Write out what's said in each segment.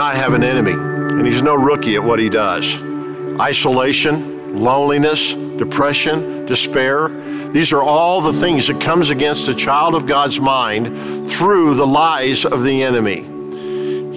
I have an enemy, and he's no rookie at what he does. Isolation, loneliness, depression, despair. These are all the things that comes against a child of God's mind through the lies of the enemy.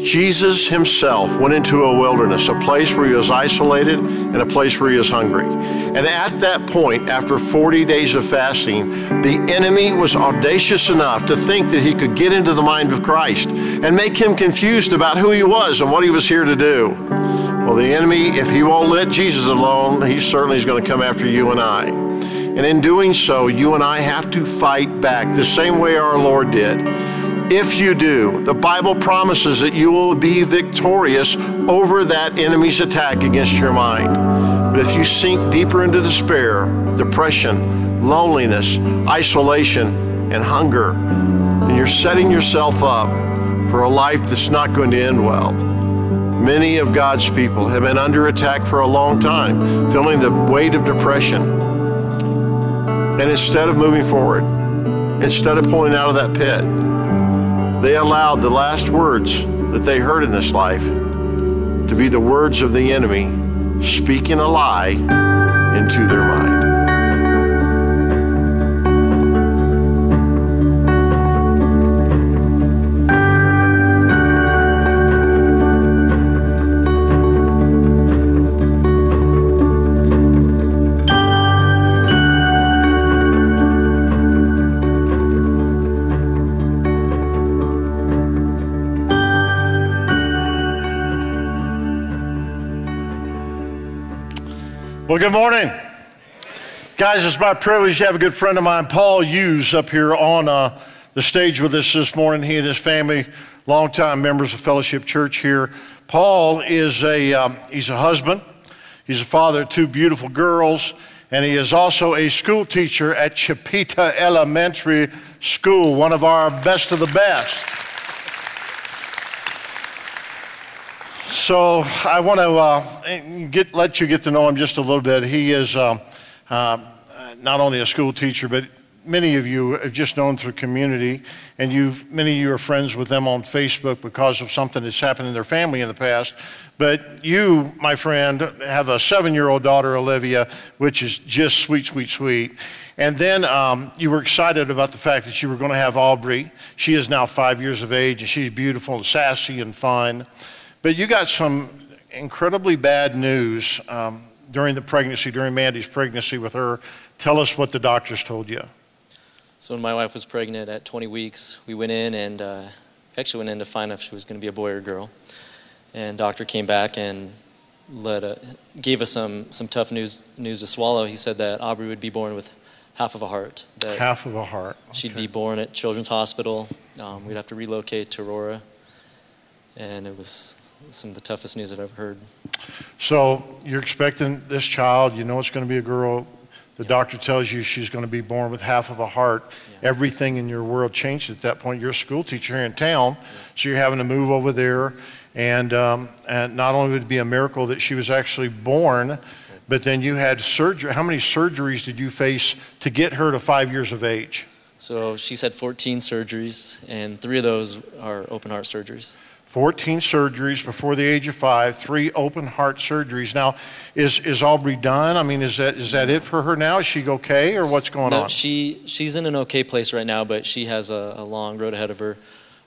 Jesus himself went into a wilderness, a place where he was isolated and a place where he was hungry. And at that point, after 40 days of fasting, the enemy was audacious enough to think that he could get into the mind of Christ and make him confused about who he was and what he was here to do. Well, the enemy, if he won't let Jesus alone, he certainly is going to come after you and I. And in doing so, you and I have to fight back the same way our Lord did. If you do, the Bible promises that you will be victorious over that enemy's attack against your mind. But if you sink deeper into despair, depression, loneliness, isolation, and hunger, then you're setting yourself up for a life that's not going to end well. Many of God's people have been under attack for a long time, feeling the weight of depression. And instead of moving forward, instead of pulling out of that pit, they allowed the last words that they heard in this life to be the words of the enemy speaking a lie into their mind. Well, good morning. Guys, it's my privilege to have a good friend of mine, Paul Hughes, up here on uh, the stage with us this morning. He and his family, longtime members of Fellowship Church here. Paul is a, um, he's a husband. He's a father of two beautiful girls, and he is also a school teacher at Chipeta Elementary School, one of our best of the best. So I want to uh, get, let you get to know him just a little bit. He is um, uh, not only a school teacher, but many of you have just known through community, and you many of you are friends with them on Facebook because of something that's happened in their family in the past. But you, my friend, have a seven-year-old daughter, Olivia, which is just sweet, sweet, sweet. And then um, you were excited about the fact that you were going to have Aubrey. She is now five years of age, and she's beautiful and sassy and fun. But you got some incredibly bad news um, during the pregnancy, during Mandy's pregnancy with her. Tell us what the doctors told you. So when my wife was pregnant at 20 weeks, we went in and uh, actually went in to find out if she was going to be a boy or a girl. And doctor came back and let a, gave us some, some tough news, news to swallow. He said that Aubrey would be born with half of a heart. That half of a heart. Okay. She'd be born at Children's Hospital. Um, we'd have to relocate to Aurora. And it was some of the toughest news I've ever heard. So you're expecting this child, you know it's going to be a girl. The yeah. doctor tells you she's going to be born with half of a heart. Yeah. Everything in your world changed at that point. You're a school teacher here in town, yeah. so you're having to move over there. And, um, and not only would it be a miracle that she was actually born, but then you had surgery. How many surgeries did you face to get her to five years of age? So she's had 14 surgeries, and three of those are open heart surgeries. 14 surgeries before the age of five, three open heart surgeries. Now, is, is Aubrey done? I mean, is that, is that it for her now? Is she okay or what's going no, on? She, she's in an okay place right now, but she has a, a long road ahead of her.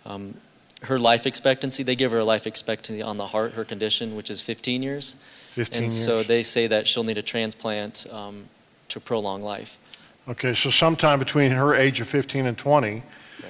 Um, her life expectancy, they give her a life expectancy on the heart, her condition, which is 15 years. 15 and years. so they say that she'll need a transplant um, to prolong life. Okay, so sometime between her age of 15 and 20,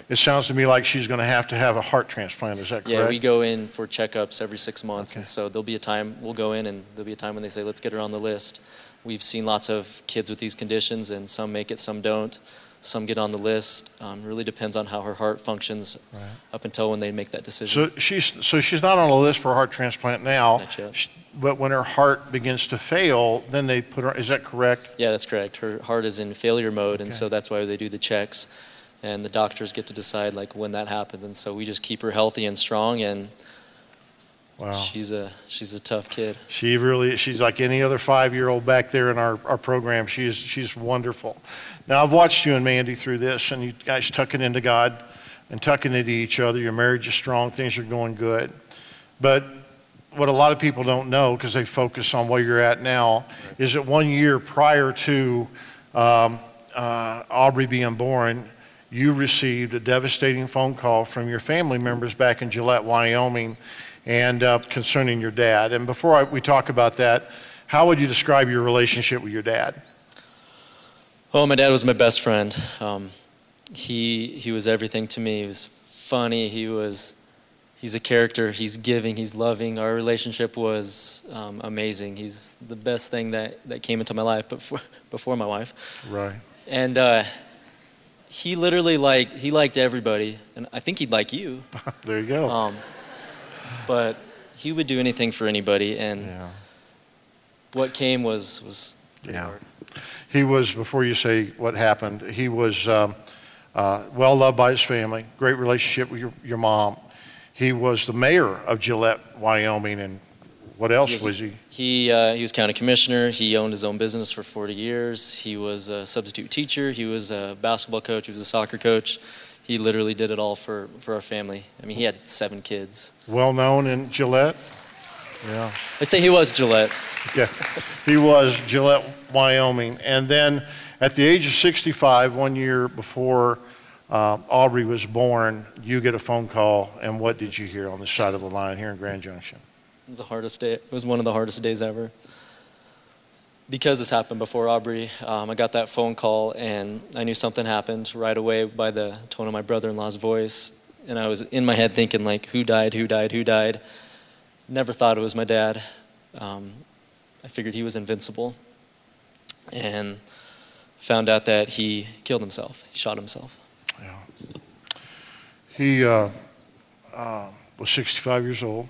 it sounds to me like she's going to have to have a heart transplant. Is that correct? Yeah, we go in for checkups every six months, Okay. and so there'll be a time we'll go in, and there'll be a time when they say, "Let's get her on the list." We've seen lots of kids with these conditions, and some make it, some don't. Some get on the list. Um, really depends on how her heart functions Right. up until when they make that decision. So she's so she's not on the list for a heart transplant now. Not yet. sh- But when her heart begins to fail, then they put her. Is that correct? yeah, that's correct. Her heart is in failure mode, and so that's why they do the checks, and the doctors get to decide like when that happens. And so we just keep her healthy and strong, and Wow. she's a she's a tough kid. She really, she's like any other five-year-old back there in our, our program. She's, she's wonderful. Now, I've watched you and Mandy through this, and you guys tucking into God and tucking into each other. Your marriage is strong. Things are going good. But what a lot of people don't know, because they focus on where you're at now, is that one year prior to um, uh, Aubrey being born, you received a devastating phone call from your family members back in Gillette, Wyoming, and uh, concerning your dad. And before I, we talk about that, how would you describe your relationship with your dad? Oh, my dad was my best friend. Um, he he was everything to me. He was funny. He was he's a character. He's giving. He's loving. Our relationship was um, amazing. He's the best thing that, that came into my life before before my wife. Right. And uh, he literally like he liked everybody, and I think he'd like you. There you go. Um, but he would do anything for anybody, and yeah. what came was was Yeah. hard. He was, before you say what happened, he was um, uh, well loved by his family, great relationship with your, your mom. He was the mayor of Gillette, Wyoming, and what else Yeah, was he? He, uh, he was county commissioner. He owned his own business for 40 years. He was a substitute teacher. He was a basketball coach. He was a soccer coach. He literally did it all for, for our family. I mean, he had seven kids. Well known in Gillette? Yeah. I'd say he was Gillette. Yeah. He was Gillette, Wyoming. And then at the age of 65, one year before uh, Aubrey was born, you get a phone call. And what did you hear on the side of the line here in Grand Junction? It was the hardest day. It was one of the hardest days ever. Because this happened before Aubrey, um, I got that phone call and I knew something happened right away by the tone of my brother-in-law's voice. And I was in my head thinking like, who died, who died, who died? Never thought it was my dad. Um, I figured he was invincible. And found out that he killed himself. He shot himself. Yeah. He uh, uh, was 65 years old.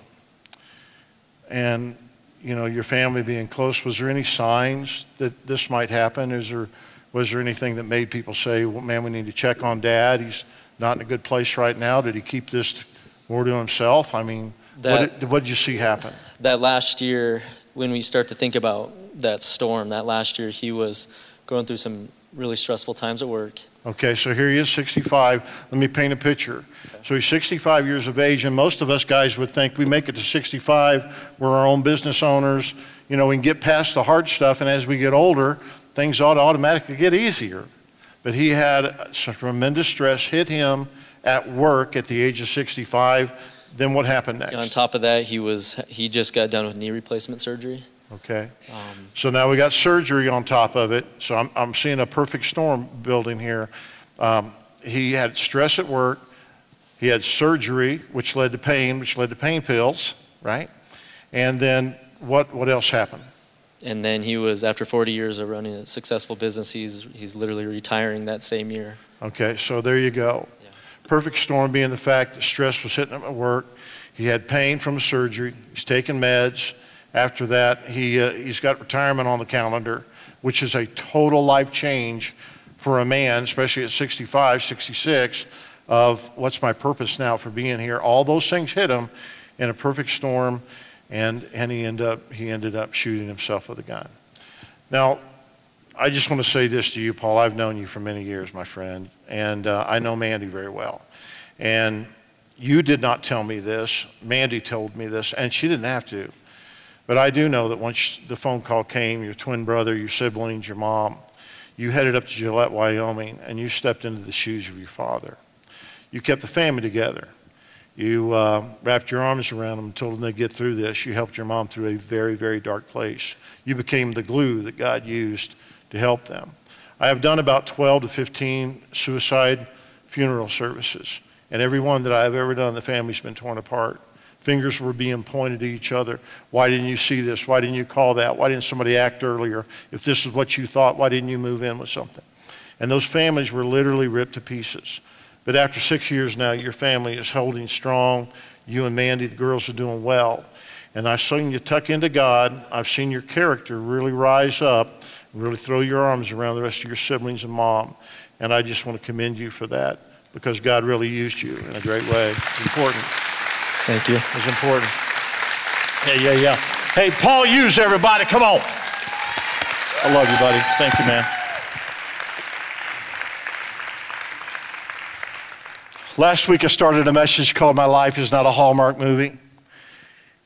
And, you know, your family being close, was there any signs that this might happen? Is there, was there anything that made people say, well, man, we need to check on dad? He's not in a good place right now. Did he keep this more to himself? I mean, That- what, did, what did you see happen? that last year, when we start to think about that storm, that last year he was going through some really stressful times at work. Okay, so here he is, 65. Let me paint a picture. So he's 65 years of age, and most of us guys would think we make it to 65, we're our own business owners, you know, we can get past the hard stuff, and as we get older, things ought to automatically get easier. But he had some tremendous stress hit him at work at the age of 65. Then what happened next? On top of that, he was he just got done with knee replacement surgery. Okay. Um, So now we got surgery on top of it. So I'm, I'm seeing a perfect storm building here. Um, he had stress at work. He had surgery, which led to pain, which led to pain pills, right? And then what, what else happened? and then he was after 40 years of running a successful business. He's he's literally retiring that same year. Okay, so there you go. Yeah. Perfect storm being the fact that stress was hitting him at work. He had pain from surgery. He's taking meds. After that, he, uh, he's got retirement on the calendar, which is a total life change for a man, especially at 65, 66, of what's my purpose now for being here. All those things hit him in a perfect storm, and, and he, ended up, he ended up shooting himself with a gun. Now, I just want to say this to you, Paul. I've known you for many years, my friend, and uh, I know Mandy very well. And you did not tell me this. Mandy told me this, and she didn't have to. But I do know that once the phone call came, your twin brother, your siblings, your mom, you headed up to Gillette, Wyoming, and you stepped into the shoes of your father. You kept the family together. You uh, wrapped your arms around them and told them they'd get through this. You helped your mom through a very, very dark place. You became the glue that God used to help them. I have done about 12 to 15 suicide funeral services, and every one that I have ever done, the family's been torn apart. Fingers were being pointed at each other. Why didn't you see this? Why didn't you call that? Why didn't somebody act earlier? If this is what you thought, why didn't you move in with something? And those families were literally ripped to pieces. But after six years now, your family is holding strong. You and Mandy, the girls, are doing well. And I've seen you tuck into God. I've seen your character really rise up, and really throw your arms around the rest of your siblings and mom. And I just want to commend you for that because God really used you in a great way. It's important. Thank you. It's important. Yeah, yeah, yeah. Hey, Paul Hughes, everybody, come on. I love you, buddy. Thank you, man. Last week I started a message called My Life is Not a Hallmark Movie.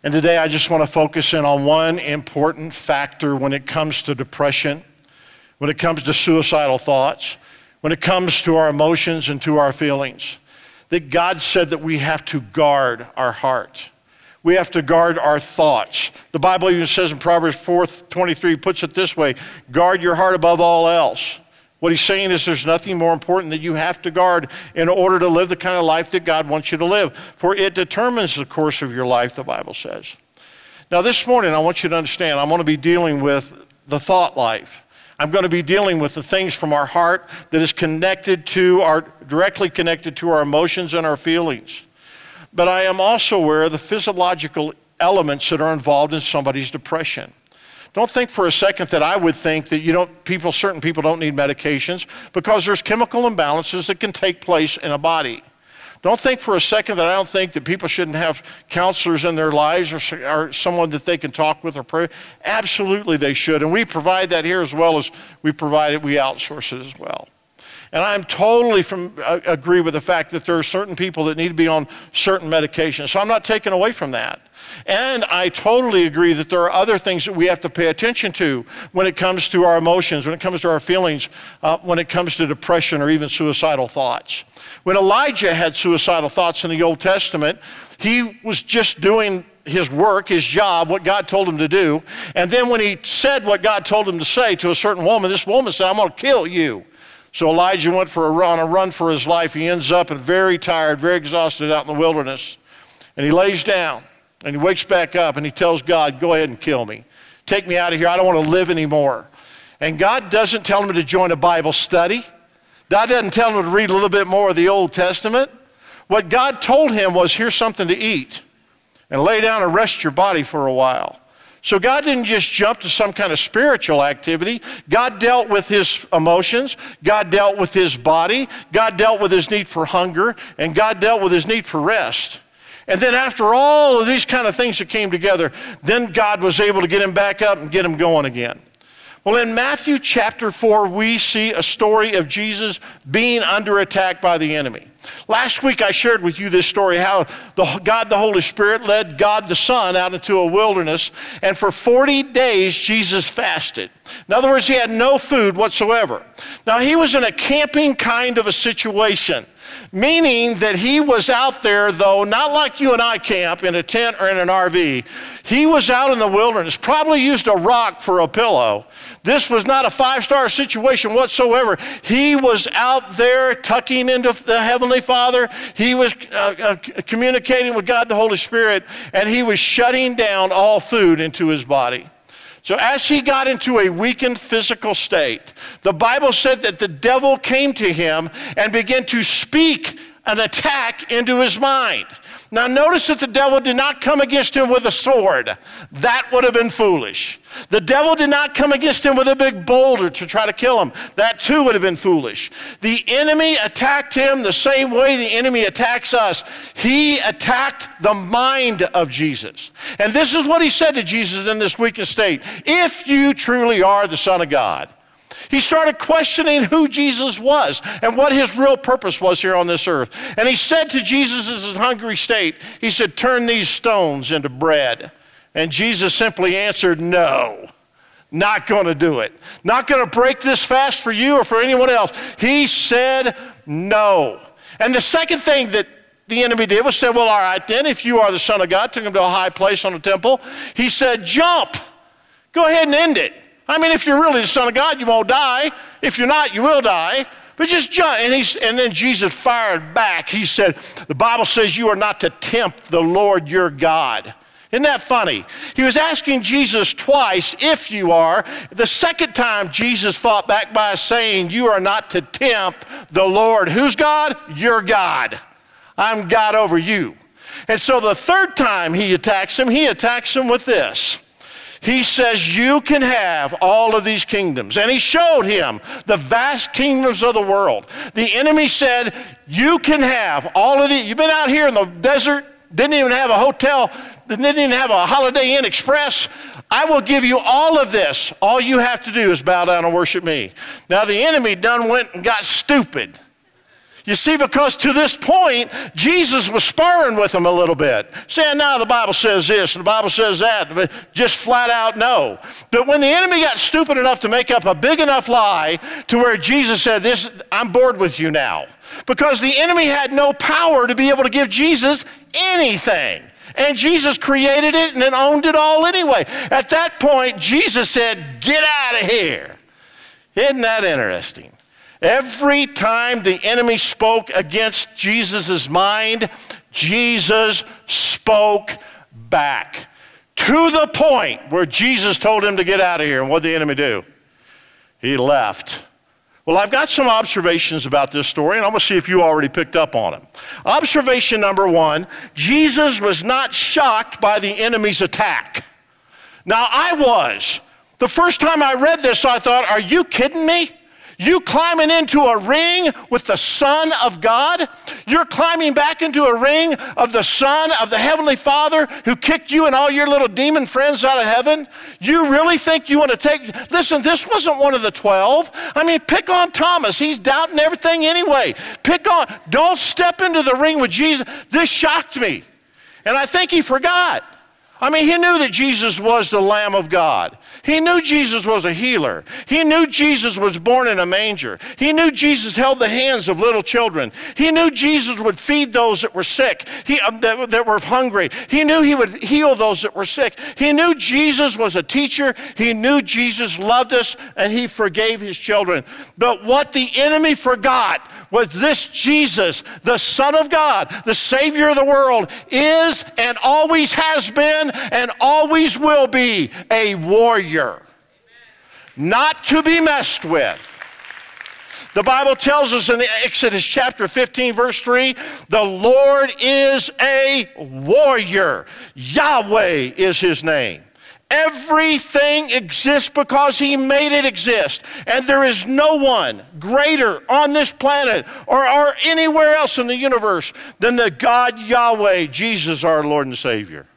And today I just want to focus in on one important factor when it comes to depression, when it comes to suicidal thoughts, when it comes to our emotions and to our feelings. That God said that we have to guard our heart. We have to guard our thoughts. The Bible even says in Proverbs 4:23 puts it this way, guard your heart above all else. What he's saying is there's nothing more important that you have to guard in order to live the kind of life that God wants you to live. For it determines the course of your life, the Bible says. Now, this morning, I want you to understand, I'm going to be dealing with the thought life. I'm going to be dealing with the things from our heart that is connected to our, directly connected to our emotions and our feelings. But I am also aware of the physiological elements that are involved in somebody's depression. Don't think for a second that I would think that you don't, people, certain people don't need medications because there's chemical imbalances that can take place in a body. Don't think for a second that I don't think that people shouldn't have counselors in their lives or, or, someone that they can talk with or pray. Absolutely, they should. And we provide that here as well as we provide it, we outsource it as well. And I'm totally from, uh, agree with the fact that there are certain people that need to be on certain medications. So I'm not taken away from that. And I totally agree that there are other things that we have to pay attention to when it comes to our emotions, when it comes to our feelings, uh, when it comes to depression or even suicidal thoughts. When Elijah had suicidal thoughts in the Old Testament, he was just doing his work, his job, what God told him to do. And then when he said what God told him to say to a certain woman, this woman said, I'm going to kill you. So Elijah went for a run, a run for his life. He ends up very tired, very exhausted out in the wilderness. And he lays down. And he wakes back up and he tells God, Go ahead and kill me. Take me out of here. I don't want to live anymore. And God doesn't tell him to join a Bible study. God doesn't tell him to read a little bit more of the Old Testament. What God told him was, Here's something to eat and lay down and rest your body for a while. So God didn't just jump to some kind of spiritual activity. God dealt with his emotions. God dealt with his body. God dealt with his need for hunger. And God dealt with his need for rest. And then after all of these kind of things that came together, then God was able to get him back up and get him going again. Well, in Matthew chapter 4, we see a story of Jesus being under attack by the enemy. Last week I shared with you this story how the, God the Holy Spirit led God the Son out into a wilderness, and for 40 days Jesus fasted. In other words, he had no food whatsoever. Now, he was in a camping kind of a situation. Meaning that he was out there, though, not like you and I camp in a tent or in an RV. He was out in the wilderness, probably used a rock for a pillow. This was not a five star situation whatsoever. He was out there tucking into the Heavenly Father. He was uh, uh, communicating with God the Holy Spirit, and he was shutting down all food into his body. So, as he got into a weakened physical state, the Bible said that the devil came to him and began to speak an attack into his mind. Now, notice that the devil did not come against him with a sword. That would have been foolish. The devil did not come against him with a big boulder to try to kill him. That too would have been foolish. The enemy attacked him the same way the enemy attacks us. He attacked the mind of Jesus. And this is what he said to Jesus in this weakened state If you truly are the Son of God, he started questioning who Jesus was and what his real purpose was here on this earth. And he said to Jesus' in his hungry state, He said, Turn these stones into bread. And Jesus simply answered, No. Not going to do it. Not going to break this fast for you or for anyone else. He said no. And the second thing that the enemy did was say, Well, all right, then, if you are the Son of God, took him to a high place on the temple. He said, Jump. Go ahead and end it. I mean, if you're really the Son of God, you won't die. If you're not, you will die. But just jump. And, he's, and then Jesus fired back. He said, The Bible says you are not to tempt the Lord your God. Isn't that funny? He was asking Jesus twice, if you are. The second time, Jesus fought back by saying, You are not to tempt the Lord. Who's God? Your God. I'm God over you. And so the third time he attacks him, he attacks him with this. He says, You can have all of these kingdoms. And he showed him the vast kingdoms of the world. The enemy said, You can have all of these. You've been out here in the desert, didn't even have a hotel didn't even have a Holiday Inn Express. I will give you all of this. All you have to do is bow down and worship me. Now, the enemy done went and got stupid. You see, because to this point, Jesus was sparring with them a little bit, saying, now the Bible says this, and the Bible says that, but just flat out no. But when the enemy got stupid enough to make up a big enough lie to where Jesus said, this, I'm bored with you now. Because the enemy had no power to be able to give Jesus anything. And Jesus created it and then owned it all anyway. At that point, Jesus said, Get out of here. Isn't that interesting? Every time the enemy spoke against Jesus' mind, Jesus spoke back to the point where Jesus told him to get out of here. And what did the enemy do? He left. Well, I've got some observations about this story, and I'm going to see if you already picked up on them. Observation number one Jesus was not shocked by the enemy's attack. Now, I was. The first time I read this, I thought, are you kidding me? You climbing into a ring with the Son of God? You're climbing back into a ring of the Son of the Heavenly Father who kicked you and all your little demon friends out of heaven? You really think you want to take. Listen, this wasn't one of the 12. I mean, pick on Thomas. He's doubting everything anyway. Pick on. Don't step into the ring with Jesus. This shocked me. And I think he forgot. I mean, he knew that Jesus was the Lamb of God. He knew Jesus was a healer. He knew Jesus was born in a manger. He knew Jesus held the hands of little children. He knew Jesus would feed those that were sick, he, um, that, that were hungry. He knew he would heal those that were sick. He knew Jesus was a teacher. He knew Jesus loved us and he forgave his children. But what the enemy forgot was this Jesus, the Son of God, the Savior of the world, is and always has been and always will be a warrior, not to be messed with. The Bible tells us in Exodus chapter 15, verse 3 the Lord is a warrior. Yahweh is his name. Everything exists because He made it exist. And there is no one greater on this planet or, or anywhere else in the universe than the God Yahweh, Jesus, our Lord and Savior.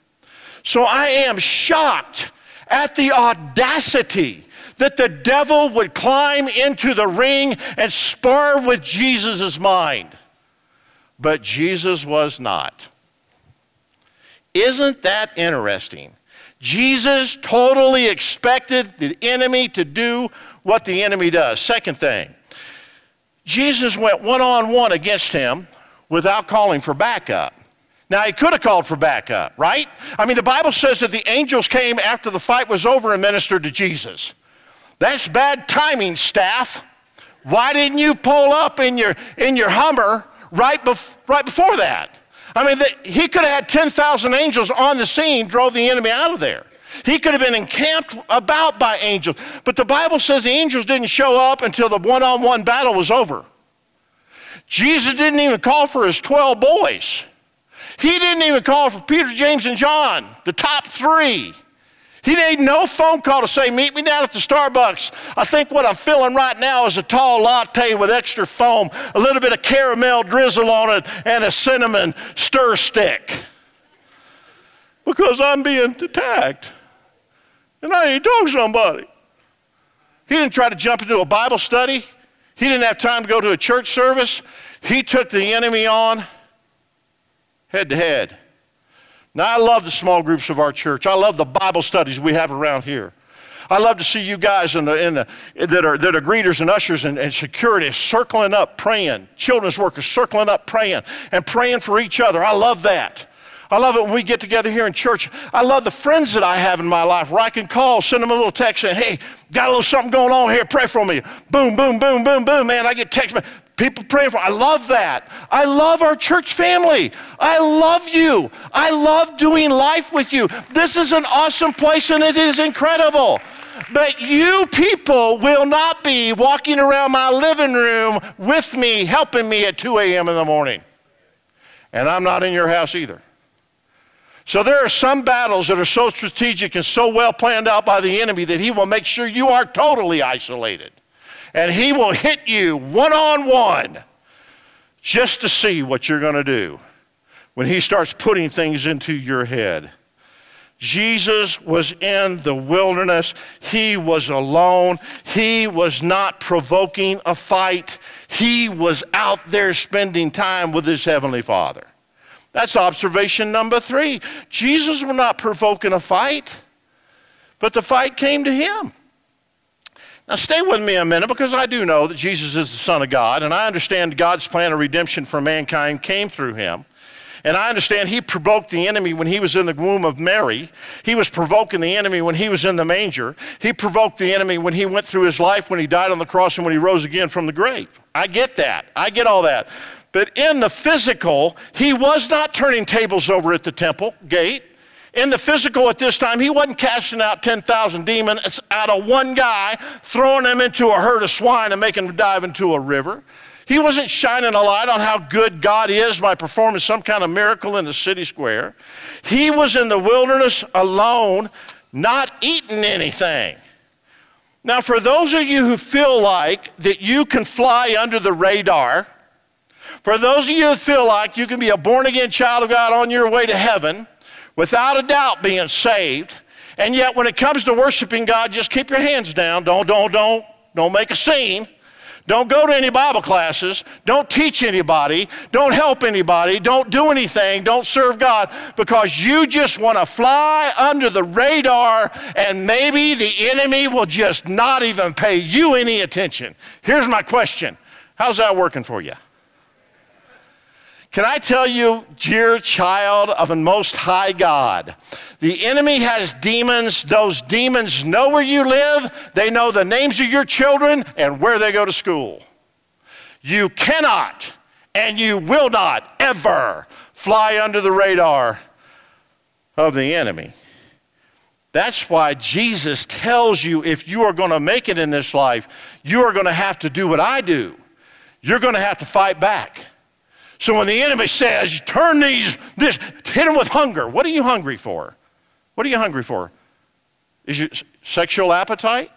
So I am shocked at the audacity that the devil would climb into the ring and spar with Jesus' mind. But Jesus was not. Isn't that interesting? Jesus totally expected the enemy to do what the enemy does. Second thing, Jesus went one on one against him without calling for backup. Now, he could have called for backup, right? I mean, the Bible says that the angels came after the fight was over and ministered to Jesus. That's bad timing, staff. Why didn't you pull up in your, in your Hummer right, bef- right before that? I mean, the, he could have had 10,000 angels on the scene, drove the enemy out of there. He could have been encamped about by angels. But the Bible says the angels didn't show up until the one on one battle was over. Jesus didn't even call for his 12 boys. He didn't even call for Peter, James, and John, the top three. He made no phone call to say, Meet me down at the Starbucks. I think what I'm feeling right now is a tall latte with extra foam, a little bit of caramel drizzle on it, and a cinnamon stir stick. Because I'm being attacked. And I need to talk to somebody. He didn't try to jump into a Bible study. He didn't have time to go to a church service. He took the enemy on head to head. Now, I love the small groups of our church. I love the Bible studies we have around here. I love to see you guys in the, in the, that, are, that are greeters and ushers and, and security circling up praying, children's workers circling up praying and praying for each other. I love that. I love it when we get together here in church. I love the friends that I have in my life where I can call, send them a little text saying, hey, got a little something going on here, pray for me. Boom, boom, boom, boom, boom, man. I get text. People praying for. I love that. I love our church family. I love you. I love doing life with you. This is an awesome place and it is incredible. But you people will not be walking around my living room with me, helping me at 2 a.m. in the morning. And I'm not in your house either. So there are some battles that are so strategic and so well planned out by the enemy that he will make sure you are totally isolated and he will hit you one on one just to see what you're going to do when he starts putting things into your head. Jesus was in the wilderness. He was alone. He was not provoking a fight. He was out there spending time with his heavenly Father. That's observation number three. Jesus was not provoking a fight, but the fight came to him. Now, stay with me a minute because I do know that Jesus is the Son of God, and I understand God's plan of redemption for mankind came through him. And I understand he provoked the enemy when he was in the womb of Mary. He was provoking the enemy when he was in the manger. He provoked the enemy when he went through his life, when he died on the cross, and when he rose again from the grave. I get that. I get all that. But in the physical, he was not turning tables over at the temple gate. In the physical at this time, he wasn't casting out 10,000 demons out of one guy, throwing them into a herd of swine and making them dive into a river. He wasn't shining a light on how good God is by performing some kind of miracle in the city square. He was in the wilderness alone, not eating anything. Now, for those of you who feel like that you can fly under the radar, for those of you who feel like you can be a born again child of God on your way to heaven, without a doubt being saved. And yet, when it comes to worshiping God, just keep your hands down. Don't, don't, don't, don't make a scene. Don't go to any Bible classes. Don't teach anybody. Don't help anybody. Don't do anything. Don't serve God because you just want to fly under the radar and maybe the enemy will just not even pay you any attention. Here's my question How's that working for you? Can I tell you, dear child of a most high God, the enemy has demons. Those demons know where you live, they know the names of your children and where they go to school. You cannot and you will not ever fly under the radar of the enemy. That's why Jesus tells you if you are going to make it in this life, you are going to have to do what I do. You're going to have to fight back. So when the enemy says, turn these, this, hit them with hunger, what are you hungry for? What are you hungry for? Is your sexual appetite?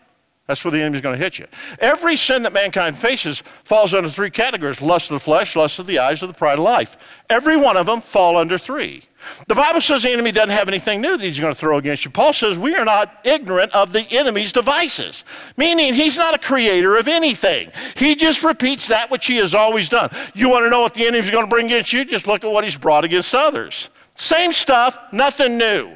That's where the enemy's going to hit you. Every sin that mankind faces falls under three categories lust of the flesh, lust of the eyes, or the pride of life. Every one of them fall under three. The Bible says the enemy doesn't have anything new that he's going to throw against you. Paul says we are not ignorant of the enemy's devices, meaning he's not a creator of anything. He just repeats that which he has always done. You want to know what the enemy's going to bring against you? Just look at what he's brought against others. Same stuff, nothing new.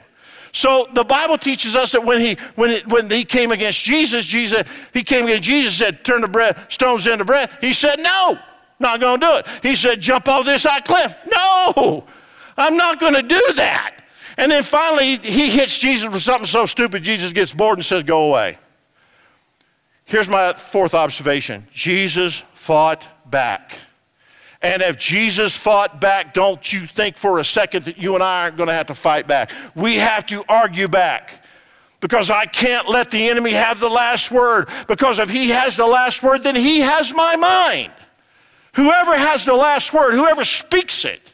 So the Bible teaches us that when he when it, when he came against Jesus, Jesus he came against Jesus said, "Turn the bread stones into bread." He said, "No, not going to do it." He said, "Jump off this high cliff." No, I'm not going to do that. And then finally, he hits Jesus with something so stupid, Jesus gets bored and says, "Go away." Here's my fourth observation: Jesus fought back. And if Jesus fought back, don't you think for a second that you and I aren't going to have to fight back. We have to argue back because I can't let the enemy have the last word. Because if he has the last word, then he has my mind. Whoever has the last word, whoever speaks it,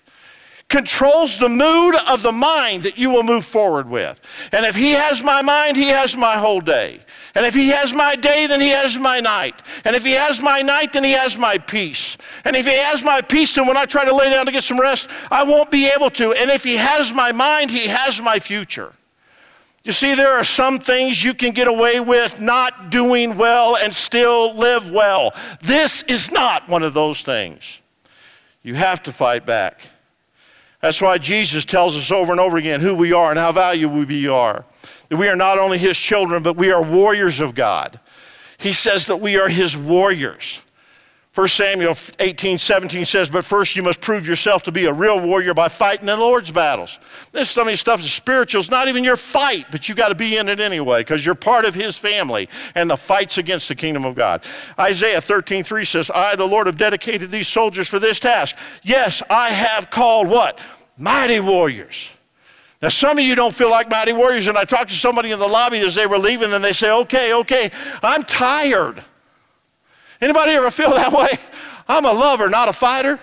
controls the mood of the mind that you will move forward with. And if he has my mind, he has my whole day. And if he has my day, then he has my night. And if he has my night, then he has my peace. And if he has my peace, then when I try to lay down to get some rest, I won't be able to. And if he has my mind, he has my future. You see, there are some things you can get away with not doing well and still live well. This is not one of those things. You have to fight back. That's why Jesus tells us over and over again who we are and how valuable we are. that we are not only his children, but we are warriors of God. He says that we are his warriors. 1 Samuel 18, 17 says, But first you must prove yourself to be a real warrior by fighting in the Lord's battles. This some of these stuff is spiritual. It's not even your fight, but you got to be in it anyway because you're part of his family and the fight's against the kingdom of God. Isaiah 13, 3 says, I, the Lord, have dedicated these soldiers for this task. Yes, I have called what? Mighty warriors. Now, some of you don't feel like mighty warriors, and I talked to somebody in the lobby as they were leaving, and they say, Okay, okay, I'm tired. Anybody ever feel that way? I'm a lover, not a fighter.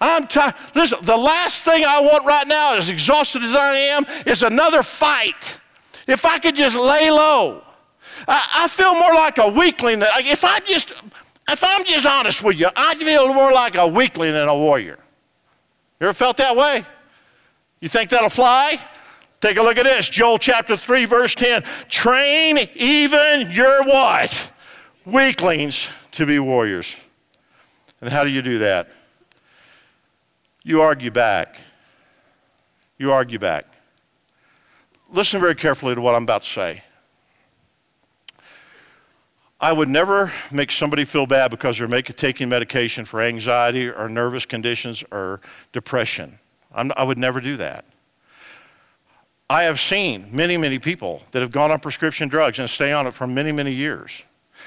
I'm tired. Listen, the last thing I want right now, as exhausted as I am, is another fight. If I could just lay low, I, I feel more like a weakling. Than, if I just, if I'm just honest with you, I feel more like a weakling than a warrior. You ever felt that way? You think that'll fly? Take a look at this. Joel chapter 3, verse 10. Train even your what? Weaklings to be warriors. And how do you do that? You argue back. You argue back. Listen very carefully to what I'm about to say. I would never make somebody feel bad because they're make, taking medication for anxiety or nervous conditions or depression. I'm, i would never do that. I have seen many, many people that have gone on prescription drugs and stay on it for many, many years.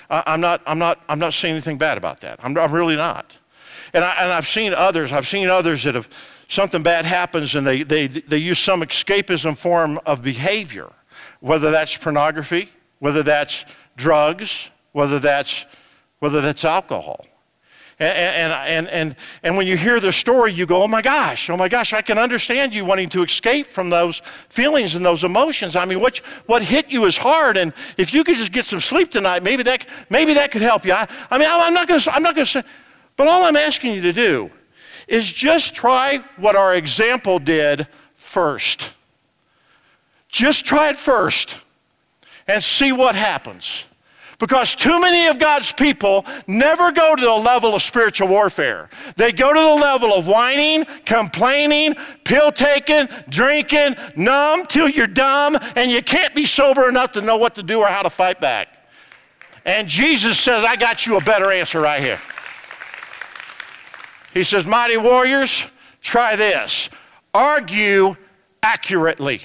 I, am not, I'm, not, I'm not saying anything bad about that. I'm, I'm really not. And, I, and I've seen others, I've seen others that have, something bad happens and they, they, they use some escapism form of behavior, whether that's pornography, whether that's drugs, whether that's, whether that's alcohol. And, and, and, and, when you hear the story, you go, oh my gosh, oh my gosh, I can understand you wanting to escape from those feelings and those emotions. I mean, what, what hit you is hard. And if you could just get some sleep tonight, maybe that, maybe that could help you. I, I mean, I'm not going to say, but all I'm asking you to do is just try what our example did first. Just try it first and see what happens. Because too many of God's people never go to the level of spiritual warfare. They go to the level of whining, complaining, pill taking, drinking, numb till you're dumb and you can't be sober enough to know what to do or how to fight back. And Jesus says, I got you a better answer right here. He says, Mighty warriors, try this argue accurately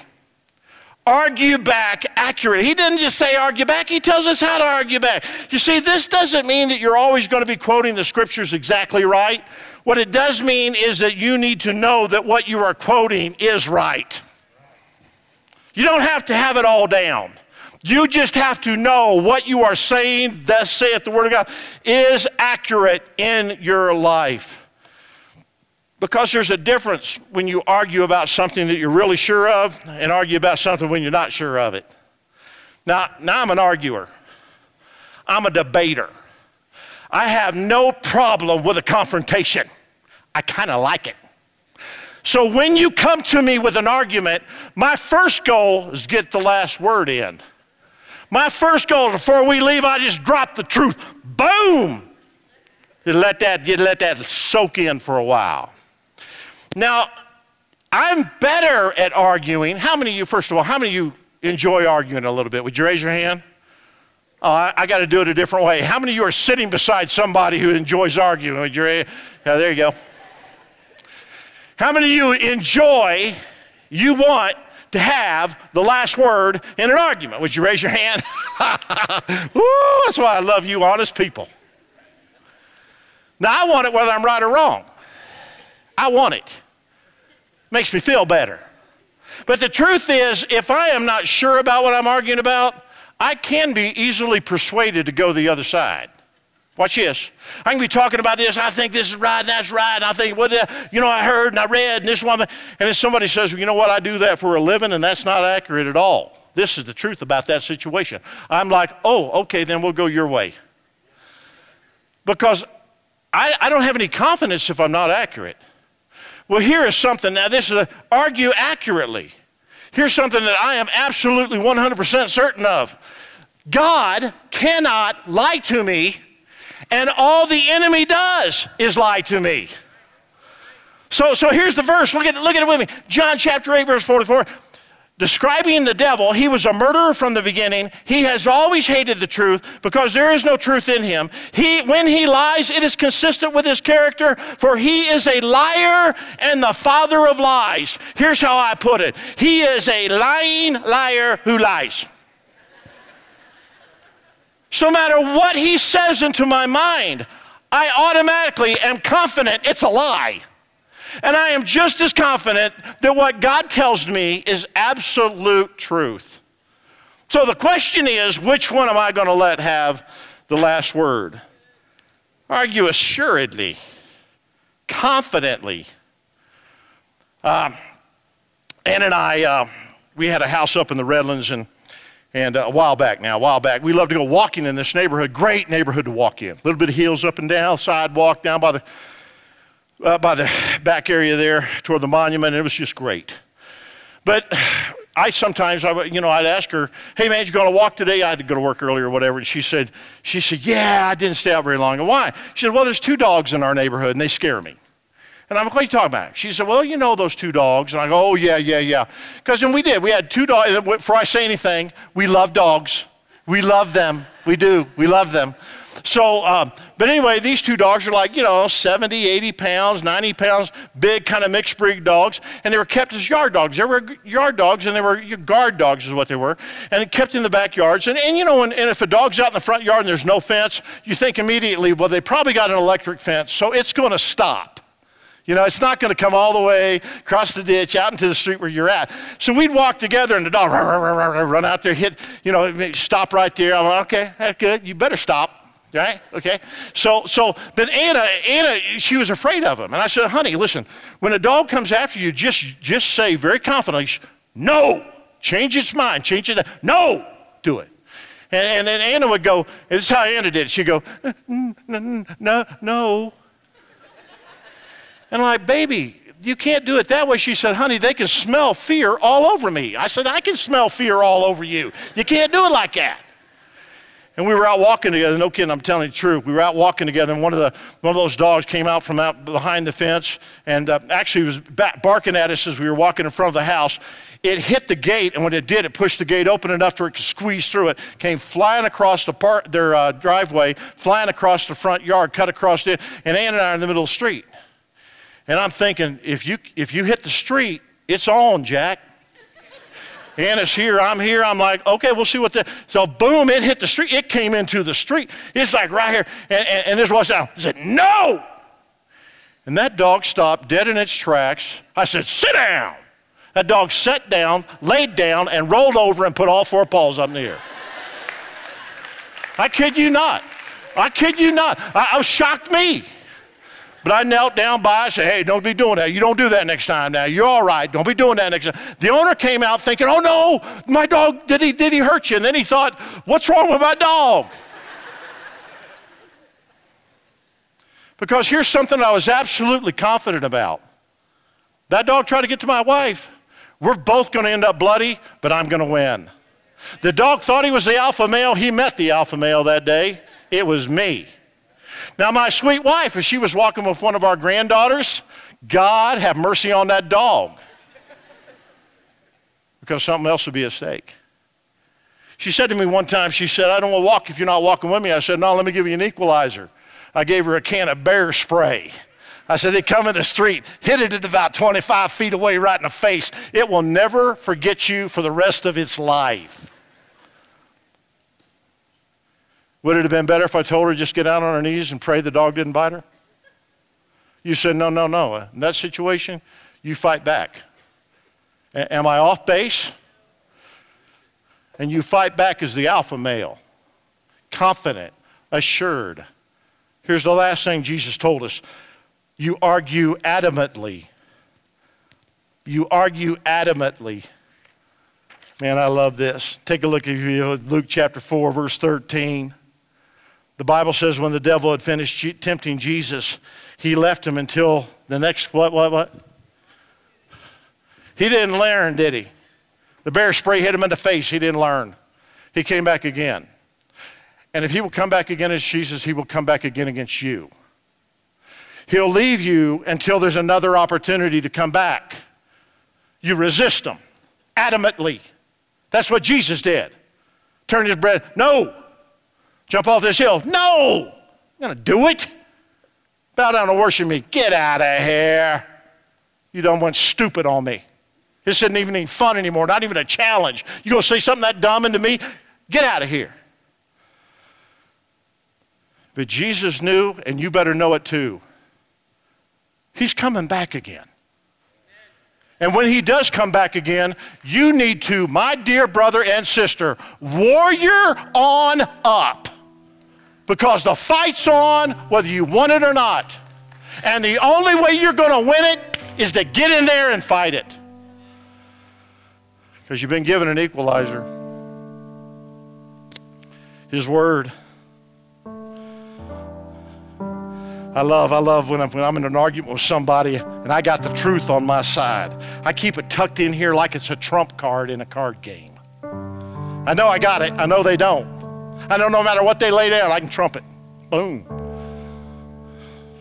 argue back accurately. He didn't just say argue back, he tells us how to argue back. You see, this doesn't mean that you're always going to be quoting the scriptures exactly right. What it does mean is that you need to know that what you are quoting is right. You don't have to have it all down. You just have to know what you are saying, thus saith the Word of God, is accurate in your life. Because there's a difference when you argue about something that you're really sure of and argue about something when you're not sure of it. Now, now I'm an arguer, I'm a debater. I have no problem with a confrontation. I kind of like it. So when you come to me with an argument, my first goal is get the last word in. My first goal before we leave, I just drop the truth. Boom! Let that, let that soak in for a while. Now, I'm better at arguing. How many of you, first of all, how many of you enjoy arguing a little bit? Would you raise your hand? Oh, I, I got to do it a different way. How many of you are sitting beside somebody who enjoys arguing? Would you raise, yeah, there you go. How many of you enjoy, you want to have the last word in an argument? Would you raise your hand? That's why I love you, honest people. Now, I want it whether I'm right or wrong. I want it. Makes me feel better. But the truth is, if I am not sure about what I'm arguing about, I can be easily persuaded to go the other side. Watch this. I can be talking about this. I think this is right, and that's right. And I think, what, well, you know, I heard and I read, and this one. And then somebody says, well, you know what? I do that for a living, and that's not accurate at all. This is the truth about that situation. I'm like, oh, okay, then we'll go your way. Because I, I don't have any confidence if I'm not accurate. Well, here is something. Now, this is a, argue accurately. Here's something that I am absolutely 100% certain of God cannot lie to me, and all the enemy does is lie to me. So, so here's the verse. Look at, look at it with me. John chapter 8, verse 44. Describing the devil, he was a murderer from the beginning. He has always hated the truth because there is no truth in him. He, when he lies, it is consistent with his character, for he is a liar and the father of lies. Here's how I put it He is a lying liar who lies. So, no matter what he says into my mind, I automatically am confident it's a lie. And I am just as confident that what God tells me is absolute truth. So the question is which one am I going to let have the last word? Argue assuredly, confidently. Uh, Ann and I, uh, we had a house up in the Redlands and and uh, a while back now, a while back, we loved to go walking in this neighborhood. Great neighborhood to walk in. A little bit of hills up and down, sidewalk down by the uh, by the back area there toward the monument, and it was just great. But I sometimes, I, you know, I'd ask her, "Hey, man, you going to walk today?" I had to go to work early or whatever, and she said, "She said, yeah, I didn't stay out very long." And why? She said, "Well, there's two dogs in our neighborhood, and they scare me." And I'm like, what are you talking about? She said, well, you know those two dogs. And I go, oh, yeah, yeah, yeah. Because then we did. We had two dogs. Before I say anything, we love dogs. We love them. We do. We love them. So, uh, but anyway, these two dogs are like, you know, 70, 80 pounds, 90 pounds, big kind of mixed breed dogs. And they were kept as yard dogs. They were yard dogs and they were guard dogs, is what they were. And kept in the backyards. And, and you know, and, and if a dog's out in the front yard and there's no fence, you think immediately, well, they probably got an electric fence, so it's going to stop. You know, it's not going to come all the way across the ditch out into the street where you're at. So we'd walk together and the dog run out there, hit, you know, stop right there. I'm like, okay, that's good. You better stop right? Okay. So, so, but Anna, Anna, she was afraid of him, and I said, "Honey, listen. When a dog comes after you, just, just say very confidently, no. Change its mind. Change it. No. Do it." And, and then Anna would go. This is how Anna did it. She'd go, no, no, no. And I'm like, baby, you can't do it that way. She said, honey, they can smell fear all over me. I said, I can smell fear all over you. You can't do it like that. And we were out walking together. No kidding, I'm telling you the truth. We were out walking together, and one of, the, one of those dogs came out from out behind the fence and uh, actually was back, barking at us as we were walking in front of the house. It hit the gate, and when it did, it pushed the gate open enough for it to squeeze through it, came flying across the part, their uh, driveway, flying across the front yard, cut across it, and Ann and I are in the middle of the street. And I'm thinking, if you, if you hit the street, it's on, Jack. Anna's here, I'm here. I'm like, okay, we'll see what the. So boom, it hit the street. It came into the street. It's like right here. And, and, and this was out. I said, no. And that dog stopped dead in its tracks. I said, sit down. That dog sat down, laid down, and rolled over and put all four paws up in the air. I kid you not. I kid you not. I, I was shocked me. But I knelt down by, I said, hey, don't be doing that. You don't do that next time now. You're all right. Don't be doing that next time. The owner came out thinking, oh no, my dog, did he, did he hurt you? And then he thought, what's wrong with my dog? because here's something I was absolutely confident about. That dog tried to get to my wife. We're both going to end up bloody, but I'm going to win. The dog thought he was the alpha male. He met the alpha male that day. It was me. Now, my sweet wife, as she was walking with one of our granddaughters, God have mercy on that dog. Because something else would be at stake. She said to me one time, she said, I don't want to walk if you're not walking with me. I said, No, let me give you an equalizer. I gave her a can of bear spray. I said, it come in the street, hit it at about 25 feet away right in the face. It will never forget you for the rest of its life. Would it have been better if I told her just get down on her knees and pray the dog didn't bite her? You said, no, no, no. In that situation, you fight back. A- am I off base? And you fight back as the alpha male, confident, assured. Here's the last thing Jesus told us you argue adamantly. You argue adamantly. Man, I love this. Take a look at Luke chapter 4, verse 13. The Bible says when the devil had finished tempting Jesus, he left him until the next, what, what, what? He didn't learn, did he? The bear spray hit him in the face. He didn't learn. He came back again. And if he will come back again as Jesus, he will come back again against you. He'll leave you until there's another opportunity to come back. You resist him. adamantly. That's what Jesus did. Turn his bread. No. Jump off this hill. No. I'm going to do it. Bow down and worship me. Get out of here. You don't want stupid on me. This isn't even any fun anymore, not even a challenge. You gonna say something that dumb into me? Get out of here. But Jesus knew, and you better know it too. He's coming back again. And when he does come back again, you need to, my dear brother and sister, warrior on up. Because the fight's on, whether you want it or not. And the only way you're going to win it is to get in there and fight it. Because you've been given an equalizer His Word. I love, I love when I'm, when I'm in an argument with somebody and I got the truth on my side. I keep it tucked in here like it's a trump card in a card game. I know I got it. I know they don't. I know no matter what they lay down, I can trump it. Boom.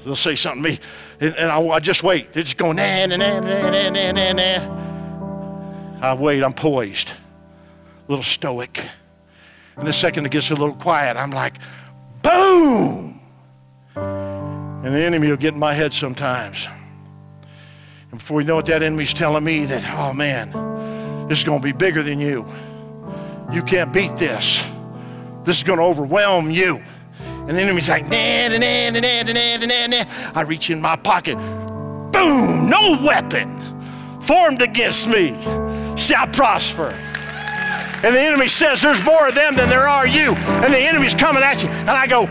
They'll say something to me, and, and I, I, just wait. They're just going, nah, nah, nah, nah, nah, nah, nah. I wait, I'm poised, a little stoic. And the second it gets a little quiet, I'm like, boom. And the enemy will get in my head sometimes. And before you know it, that enemy's telling me that, oh man, this is going to be bigger than you. You can't beat this. This is going to overwhelm you. And the enemy's like, nah, nah, nah, nah, nah, nah, nah, nah. I reach in my pocket. Boom! No weapon formed against me shall prosper. And the enemy says, There's more of them than there are you. And the enemy's coming at you. And I go,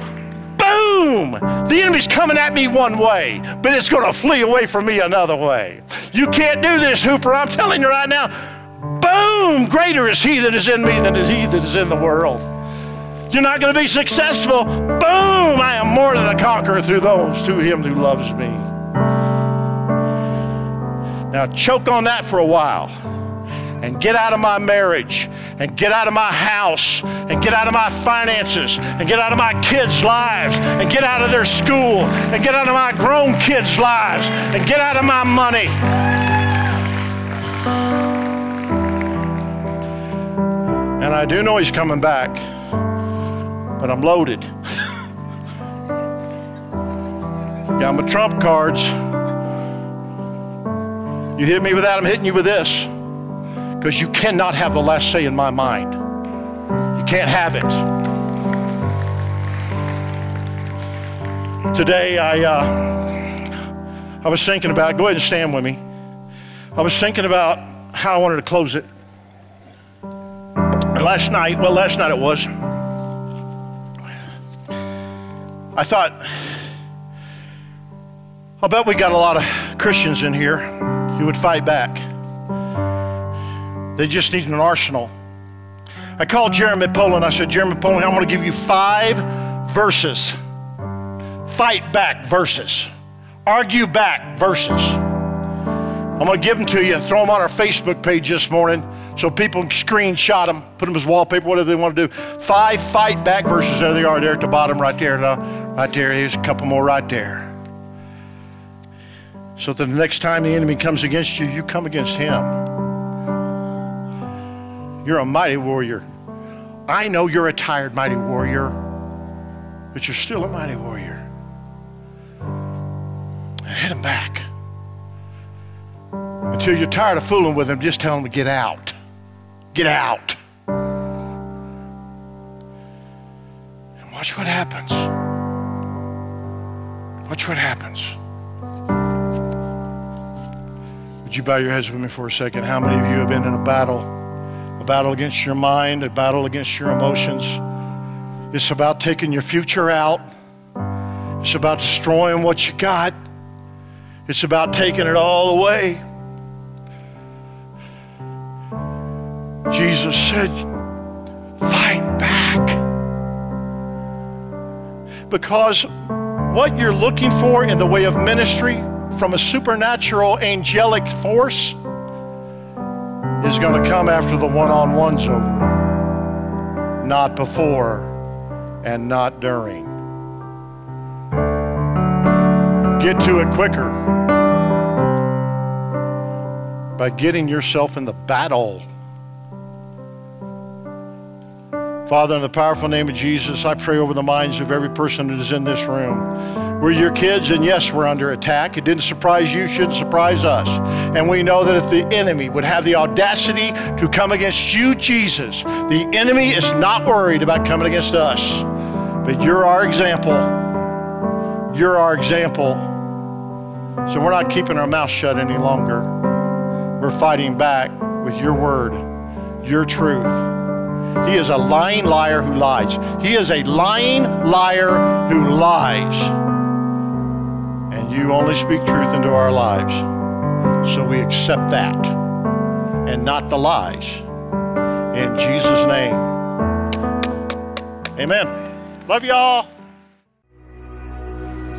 Boom! The enemy's coming at me one way, but it's going to flee away from me another way. You can't do this, Hooper. I'm telling you right now. Boom! Greater is he that is in me than is he that is in the world. You're not going to be successful. Boom! I am more than a conqueror through those to him who loves me. Now choke on that for a while and get out of my marriage and get out of my house and get out of my finances and get out of my kids' lives and get out of their school and get out of my grown kids' lives and get out of my money. And I do know he's coming back, but I'm loaded. Got my trump cards. You hit me with that, I'm hitting you with this. Because you cannot have the last say in my mind. You can't have it. Today, I, uh, I was thinking about, go ahead and stand with me. I was thinking about how I wanted to close it. And last night, well, last night it was, I thought, I'll bet we got a lot of Christians in here who would fight back. They just need an arsenal. I called Jeremy Poland. I said, Jeremy Poland, I'm going to give you five verses. Fight back verses. Argue back verses. I'm going to give them to you and throw them on our Facebook page this morning so people can screenshot them, put them as wallpaper, whatever they want to do. Five fight back verses. There they are, there at the bottom, right there. Right there. Here's a couple more right there. So that the next time the enemy comes against you, you come against him. You're a mighty warrior. I know you're a tired, mighty warrior, but you're still a mighty warrior. And hit him back. Until you're tired of fooling with him, just tell him to get out. Get out. And watch what happens. Watch what happens. Would you bow your heads with me for a second? How many of you have been in a battle? a battle against your mind, a battle against your emotions. It's about taking your future out. It's about destroying what you got. It's about taking it all away. Jesus said, fight back. Because what you're looking for in the way of ministry from a supernatural angelic force is going to come after the one on one's over, not before and not during. Get to it quicker by getting yourself in the battle Father, in the powerful name of Jesus, I pray over the minds of every person that is in this room. We're your kids, and yes, we're under attack. It didn't surprise you, shouldn't surprise us. And we know that if the enemy would have the audacity to come against you, Jesus, the enemy is not worried about coming against us. But you're our example. You're our example. So we're not keeping our mouth shut any longer. We're fighting back with your word, your truth. He is a lying liar who lies. He is a lying liar who lies. And you only speak truth into our lives. So we accept that and not the lies. In Jesus' name. Amen. Love y'all.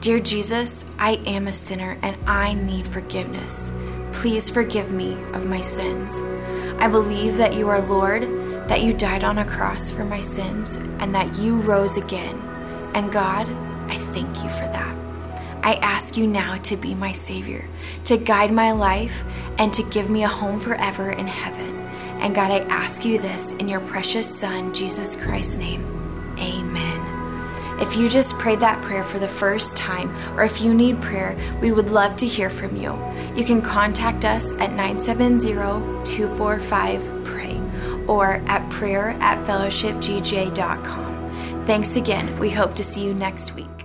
Dear Jesus, I am a sinner and I need forgiveness. Please forgive me of my sins. I believe that you are Lord, that you died on a cross for my sins, and that you rose again. And God, I thank you for that. I ask you now to be my Savior, to guide my life, and to give me a home forever in heaven. And God, I ask you this in your precious Son, Jesus Christ's name. Amen. If you just prayed that prayer for the first time, or if you need prayer, we would love to hear from you. You can contact us at 970 245 PRAY or at prayer at fellowshipgj.com. Thanks again. We hope to see you next week.